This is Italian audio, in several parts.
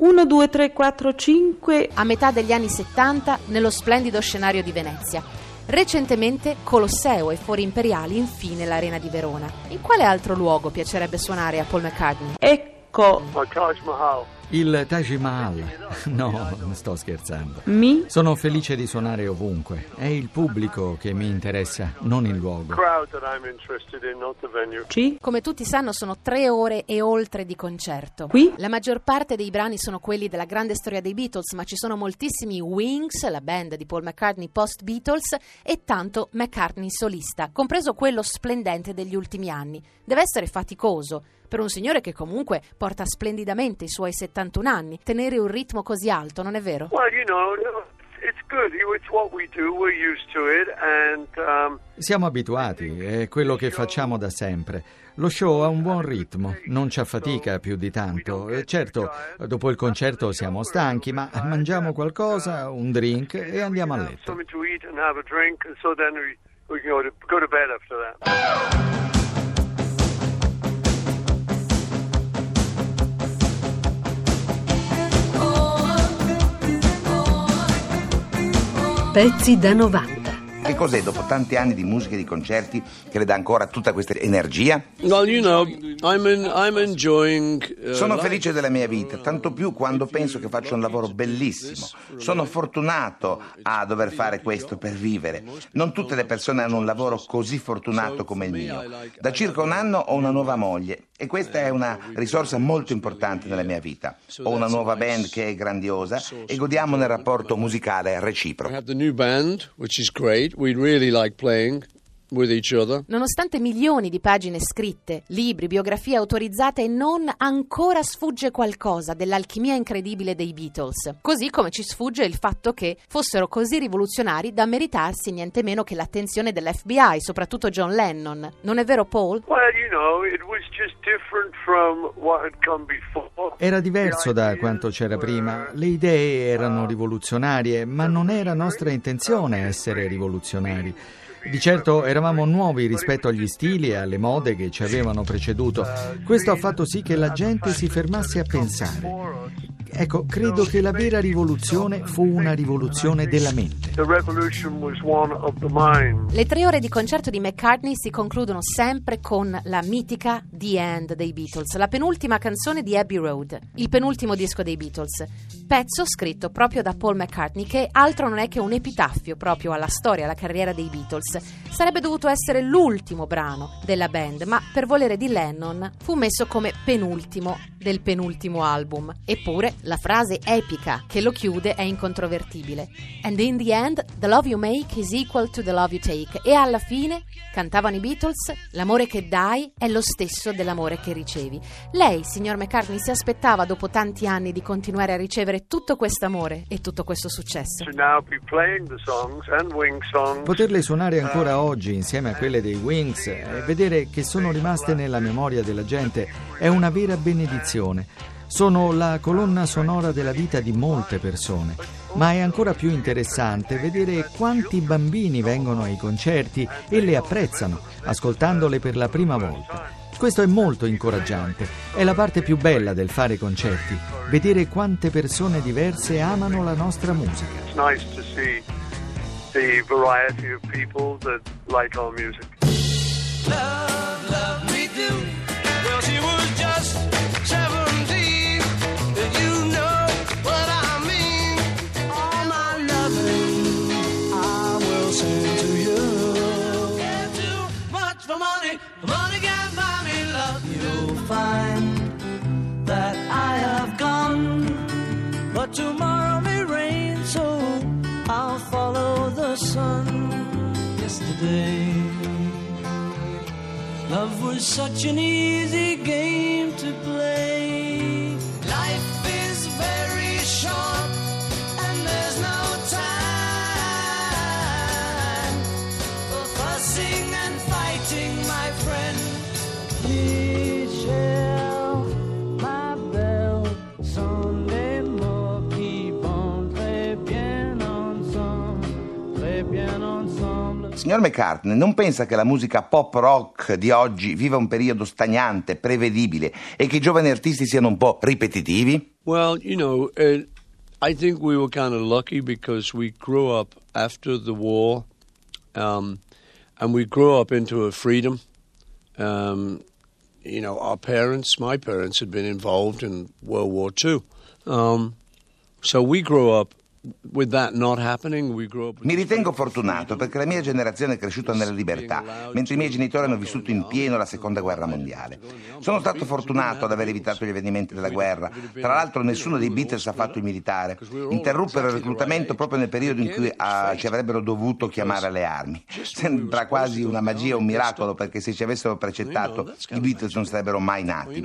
1, 2, 3, 4, 5. a metà degli anni 70 nello splendido scenario di Venezia. Recentemente Colosseo e Fori Imperiali, infine l'Arena di Verona. In quale altro luogo piacerebbe suonare a Paul McCartney? Ecco, Al Taj Mahal. Il Taj Mahal. No, sto scherzando. mi. Sono felice di suonare ovunque. È il pubblico che mi interessa, non il luogo. Crowd that I'm interested in, not the venue. Ci. Come tutti sanno sono tre ore e oltre di concerto. Qui? La maggior parte dei brani sono quelli della grande storia dei Beatles, ma ci sono moltissimi Wings, la band di Paul McCartney post-Beatles, e tanto McCartney solista, compreso quello splendente degli ultimi anni. Deve essere faticoso per un signore che comunque porta splendidamente i suoi 71 anni. Tenere un ritmo così alto, non è vero? Well, you know, it's good. It's what we do. We're used to it, and um, Siamo abituati, è quello che facciamo da sempre. Lo show ha un buon ritmo, non ci affatica più di tanto. Eh, Certo, dopo il concerto siamo stanchi, ma mangiamo qualcosa, un drink e andiamo a letto. Pezzi da 90. Che cos'è dopo tanti anni di musica e di concerti che le dà ancora tutta questa energia? Well, you know, I'm in, I'm enjoying. uh, Sono felice della mia vita, tanto più quando penso che faccio un lavoro bellissimo. Sono fortunato a dover fare questo per vivere. Non tutte le persone hanno un lavoro così fortunato come il mio. Da circa un anno ho una nuova moglie e questa è una risorsa molto importante nella mia vita. Ho una nuova band che è grandiosa e godiamo nel rapporto musicale reciproco. Nonostante milioni di pagine scritte, libri, biografie autorizzate, non ancora sfugge qualcosa dell'alchimia incredibile dei Beatles. Così come ci sfugge il fatto che fossero così rivoluzionari da meritarsi niente meno che l'attenzione dell'FBI, soprattutto John Lennon. Non è vero, Paul? Well, you know, it was just different from what had come before. Era diverso da quanto c'era prima. Le idee erano rivoluzionarie, ma non era nostra intenzione essere rivoluzionari. Di certo eravamo nuovi rispetto agli stili e alle mode che ci avevano preceduto. Questo ha fatto sì che la gente si fermasse a pensare. Ecco, credo che la vera rivoluzione fu una rivoluzione della mente. Le tre ore di concerto di McCartney si concludono sempre con la mitica The End dei Beatles, la penultima canzone di Abbey Road, il penultimo disco dei Beatles, pezzo scritto proprio da Paul McCartney che altro non è che un epitaffio proprio alla storia, alla carriera dei Beatles. Sarebbe dovuto essere l'ultimo brano della band, ma per volere di Lennon fu messo come penultimo del penultimo album. Eppure la frase epica che lo chiude è incontrovertibile. And in the end, the love you make is equal to the love you take. E alla fine, cantavano i Beatles, l'amore che dai è lo stesso dell'amore che ricevi. Lei, signor McCartney, si aspettava dopo tanti anni di continuare a ricevere tutto questo amore e tutto questo successo. Poterle suonare ancora oggi insieme a quelle dei Wings e vedere che sono rimaste nella memoria della gente è una vera benedizione. Sono la colonna sonora della vita di molte persone, ma è ancora più interessante vedere quanti bambini vengono ai concerti e le apprezzano, ascoltandole per la prima volta. Questo è molto incoraggiante, è la parte più bella del fare concerti, vedere quante persone diverse amano la nostra musica. It's nice to see the variety of people that like our music. Well, she was just Tomorrow may rain, so I'll follow the sun. Yesterday. Love was such an easy game to play. Life is very short, and there's no time for fussing and fighting, my friend. Michelle, Signor McCartney, non pensa che la musica pop rock di oggi viva un periodo stagnante, prevedibile e che i giovani artisti siano un po' ripetitivi? Well, you know, uh, I think we were kind of lucky because we grew up after the war, um, and we grew up into a freedom. Um, you know, our parents, my parents, had been involved in World War II, um, so we grew up Mi ritengo fortunato perché la mia generazione è cresciuta nella libertà, mentre i miei genitori hanno vissuto in pieno la seconda guerra mondiale. Sono stato fortunato ad aver evitato gli avvenimenti della guerra. Tra l'altro nessuno dei Beatles ha fatto il militare. Interruppero il reclutamento proprio nel periodo in cui ah, ci avrebbero dovuto chiamare alle armi. Sembra quasi una magia, un miracolo, perché se ci avessero precettato i Beatles non sarebbero mai nati.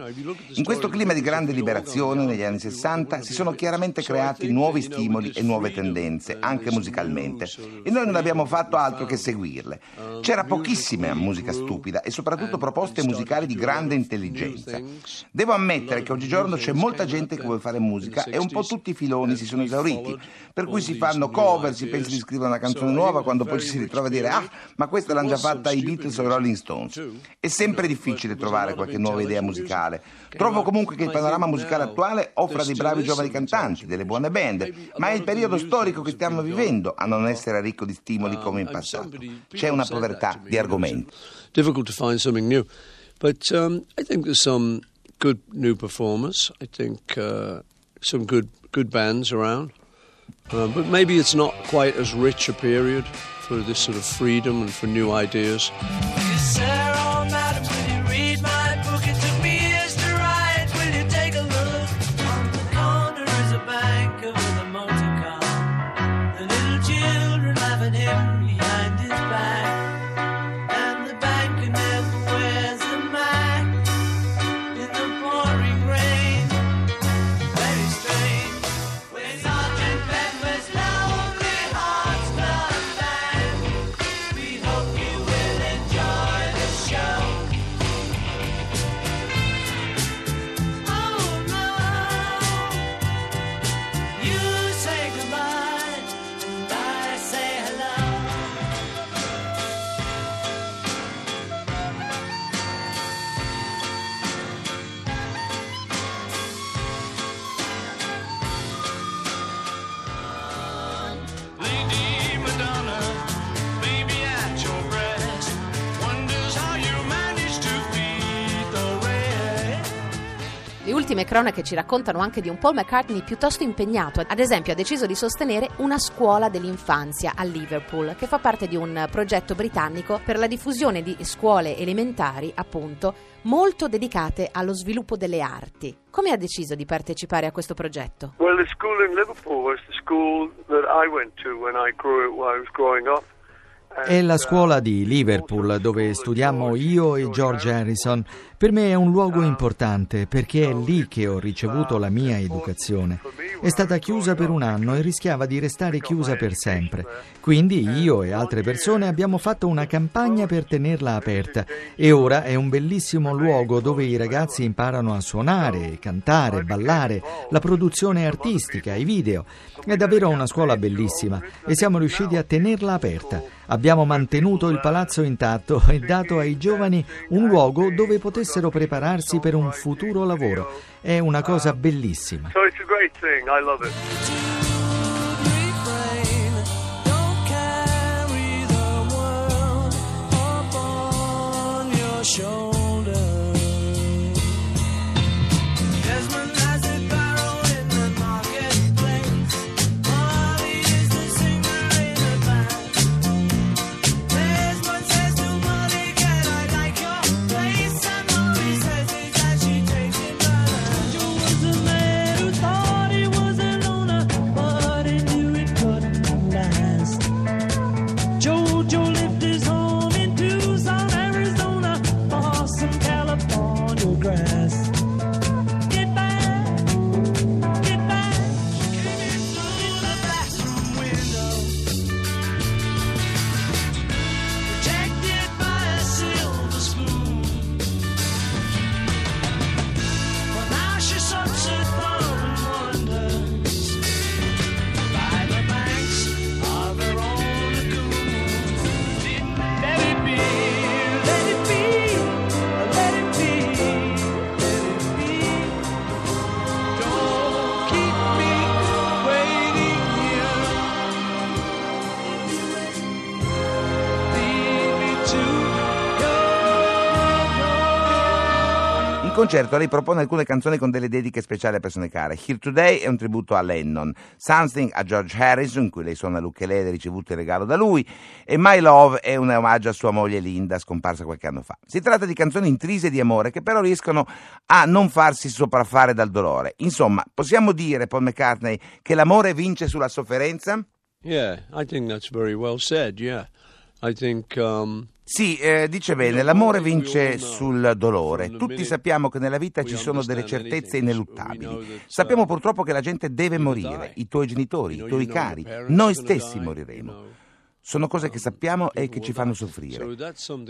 In questo clima di grande liberazione negli anni 60 si sono chiaramente creati nuovi stimoli e nuove tendenze, anche musicalmente, e noi non abbiamo fatto altro che seguirle. C'era pochissima musica stupida e soprattutto proposte musicali di grande intelligenza. Devo ammettere che oggigiorno c'è molta gente che vuole fare musica e un po' tutti i filoni si sono esauriti, per cui si fanno cover, si pensa di scrivere una canzone nuova quando poi ci si ritrova a dire ah, ma questa l'hanno già fatta i Beatles o i Rolling Stones. È sempre difficile trovare qualche nuova idea musicale. Trovo comunque che il panorama musicale attuale offra dei bravi giovani cantanti, delle buone band, ma è il periodo storico che stiamo vivendo a non essere ricco di stimoli come in passato. C'è una povertà di argomenti. difficult to find something new. But um, I think there's some good new performers. I think uh, some good good bands around. Um, but maybe it's not quite as rich a period for this sort of freedom and for new ideas. Ultime cronache ci raccontano anche di un Paul McCartney piuttosto impegnato. Ad esempio, ha deciso di sostenere una scuola dell'infanzia a Liverpool, che fa parte di un progetto britannico per la diffusione di scuole elementari, appunto, molto dedicate allo sviluppo delle arti. Come ha deciso di partecipare a questo progetto? Well, the school in Liverpool was the school that I went to when I grew when I was growing up. È la scuola di Liverpool dove studiamo io e George Harrison. Per me è un luogo importante perché è lì che ho ricevuto la mia educazione. È stata chiusa per un anno e rischiava di restare chiusa per sempre. Quindi io e altre persone abbiamo fatto una campagna per tenerla aperta e ora è un bellissimo luogo dove i ragazzi imparano a suonare, cantare, ballare, la produzione artistica, i video. È davvero una scuola bellissima e siamo riusciti a tenerla aperta. Abbiamo mantenuto il palazzo intatto e dato ai giovani un luogo dove potessero prepararsi per un futuro lavoro. È una cosa bellissima. So it's a great thing. I love it. Concerto lei propone alcune canzoni con delle dediche speciali a persone care. Here Today è un tributo a Lennon, Something a George Harrison, in cui lei suona l'ukelele ricevuto in regalo da lui, e My Love è un omaggio a sua moglie Linda, scomparsa qualche anno fa. Si tratta di canzoni intrise di amore che però riescono a non farsi sopraffare dal dolore. Insomma, possiamo dire, Paul McCartney, che l'amore vince sulla sofferenza? Yeah, I think that's very well said. Yeah, I think. Um, Sì, eh, dice bene, l'amore vince sul dolore. Tutti sappiamo che nella vita ci sono delle certezze ineluttabili. Sappiamo purtroppo che la gente deve morire, i tuoi genitori, i tuoi cari, noi stessi moriremo. Sono cose che sappiamo e che ci fanno soffrire.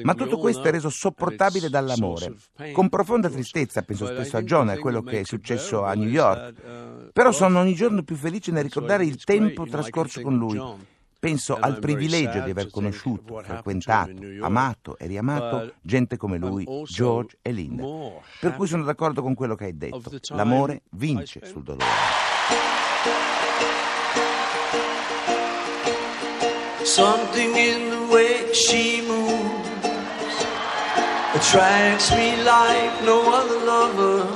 Ma tutto questo è reso sopportabile dall'amore. Con profonda tristezza penso spesso a John e a quello che è successo a New York. Però sono ogni giorno più felice nel ricordare il tempo trascorso con lui. Penso al privilegio di aver conosciuto, frequentato, amato e riamato gente come lui, George e Linda. Per cui sono d'accordo con quello che hai detto. L'amore vince sul dolore. Something in the way she moves attracts me like no other lover.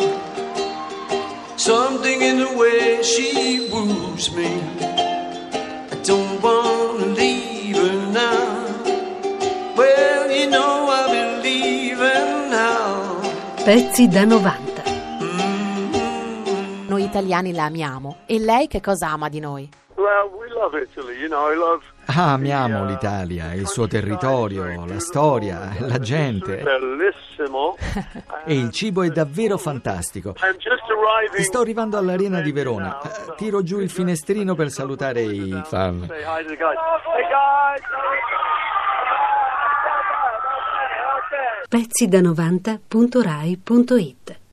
Something in the way she woos me. Don't wanna leave her now. Well, you know I've been leaving now. Pezzi da 90. Noi italiani la amiamo. E lei che cosa ama di noi? Well, we love Italy, you know, I love Ah, amiamo l'Italia, il suo territorio, la storia, la gente. bellissimo. E il cibo è davvero fantastico. Sto arrivando all'Arena di Verona. Eh, Tiro giù il finestrino per salutare i fan. Pezzi da 90.rai.it